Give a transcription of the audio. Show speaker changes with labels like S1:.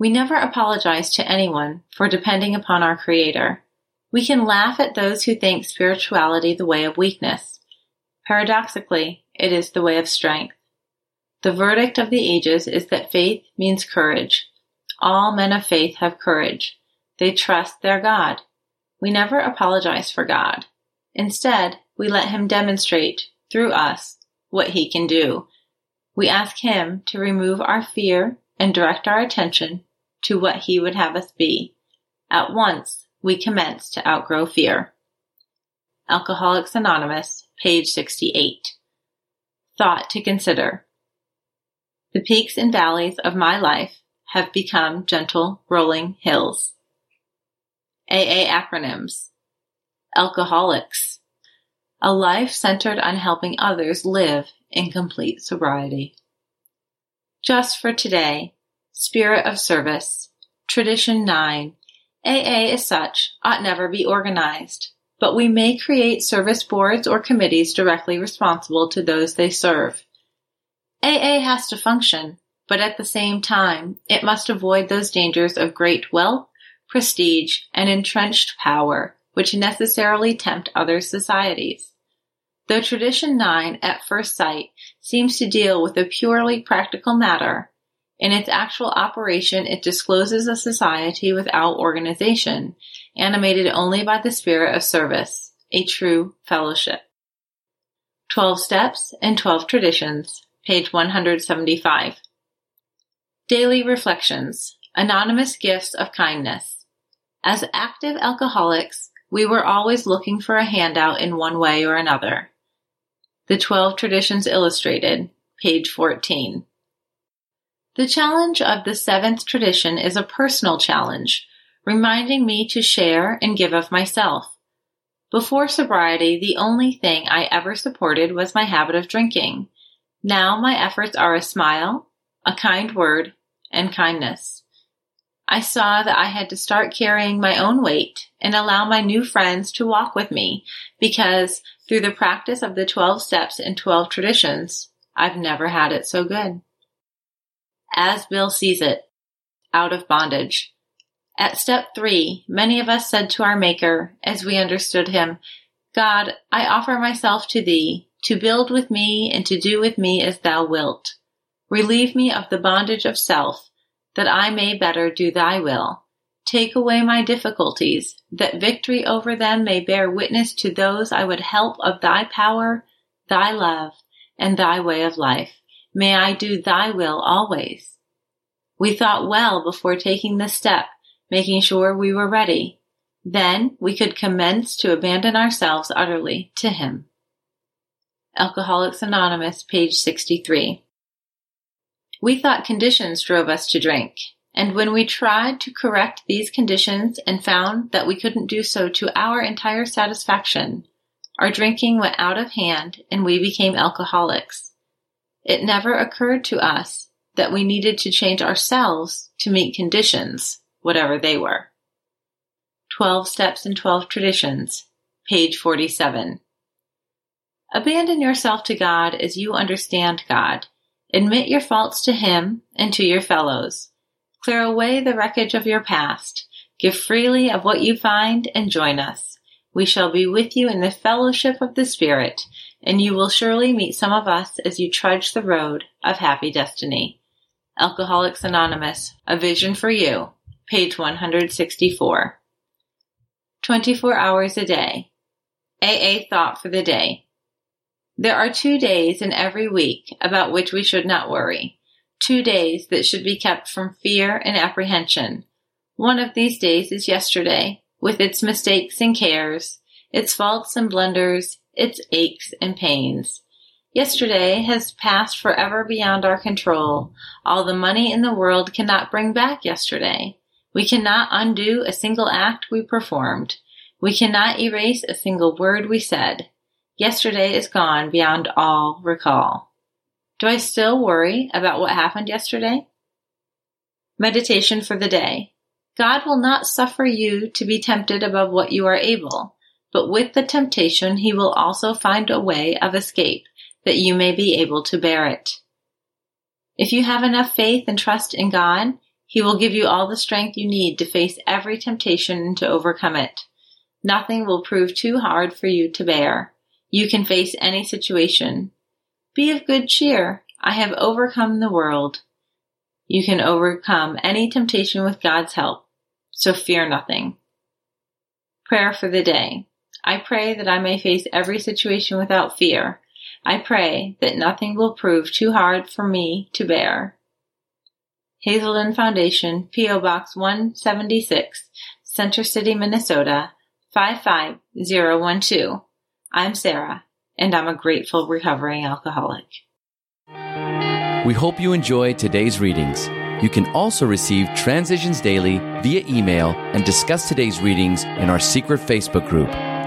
S1: We never apologize to anyone for depending upon our Creator. We can laugh at those who think spirituality the way of weakness. Paradoxically, it is the way of strength. The verdict of the ages is that faith means courage. All men of faith have courage. They trust their God. We never apologize for God. Instead, we let Him demonstrate, through us, what He can do. We ask Him to remove our fear and direct our attention to what He would have us be. At once, we commence to outgrow fear. Alcoholics Anonymous, page 68. Thought to consider. The peaks and valleys of my life have become gentle rolling hills. AA acronyms. Alcoholics. A life centered on helping others live in complete sobriety. Just for today, Spirit of Service. Tradition 9. AA as such ought never be organized, but we may create service boards or committees directly responsible to those they serve. AA has to function, but at the same time, it must avoid those dangers of great wealth, prestige, and entrenched power which necessarily tempt other societies. Though Tradition 9 at first sight seems to deal with a purely practical matter, in its actual operation it discloses a society without organization, animated only by the spirit of service, a true fellowship. 12 Steps and 12 Traditions, page 175. Daily Reflections, Anonymous Gifts of Kindness. As active alcoholics, we were always looking for a handout in one way or another. The Twelve Traditions Illustrated, page 14. The challenge of the seventh tradition is a personal challenge, reminding me to share and give of myself. Before sobriety, the only thing I ever supported was my habit of drinking. Now my efforts are a smile, a kind word, and kindness. I saw that I had to start carrying my own weight and allow my new friends to walk with me because through the practice of the 12 steps and 12 traditions, I've never had it so good. As Bill sees it, out of bondage. At step three, many of us said to our Maker, as we understood him, God, I offer myself to thee, to build with me and to do with me as thou wilt. Relieve me of the bondage of self, that I may better do thy will. Take away my difficulties, that victory over them may bear witness to those I would help of thy power, thy love, and thy way of life. May I do thy will always. We thought well before taking this step, making sure we were ready. Then we could commence to abandon ourselves utterly to him. Alcoholics Anonymous, page 63. We thought conditions drove us to drink, and when we tried to correct these conditions and found that we couldn't do so to our entire satisfaction, our drinking went out of hand and we became alcoholics. It never occurred to us that we needed to change ourselves to meet conditions, whatever they were. 12 Steps and 12 Traditions, page 47. Abandon yourself to God as you understand God Admit your faults to Him and to your fellows. Clear away the wreckage of your past. Give freely of what you find and join us. We shall be with you in the fellowship of the Spirit, and you will surely meet some of us as you trudge the road of happy destiny. Alcoholics Anonymous, A Vision for You, page 164. 24 hours a day. AA thought for the day. There are two days in every week about which we should not worry. Two days that should be kept from fear and apprehension. One of these days is yesterday, with its mistakes and cares, its faults and blunders, its aches and pains. Yesterday has passed forever beyond our control. All the money in the world cannot bring back yesterday. We cannot undo a single act we performed. We cannot erase a single word we said. Yesterday is gone beyond all recall. Do I still worry about what happened yesterday? Meditation for the day. God will not suffer you to be tempted above what you are able, but with the temptation he will also find a way of escape that you may be able to bear it. If you have enough faith and trust in God, He will give you all the strength you need to face every temptation and to overcome it. Nothing will prove too hard for you to bear. You can face any situation. Be of good cheer. I have overcome the world. You can overcome any temptation with God's help. So fear nothing. Prayer for the day. I pray that I may face every situation without fear. I pray that nothing will prove too hard for me to bear. Hazelden Foundation, P.O. Box 176, Center City, Minnesota 55012. I'm Sarah, and I'm a grateful recovering alcoholic.
S2: We hope you enjoy today's readings. You can also receive Transitions Daily via email and discuss today's readings in our secret Facebook group.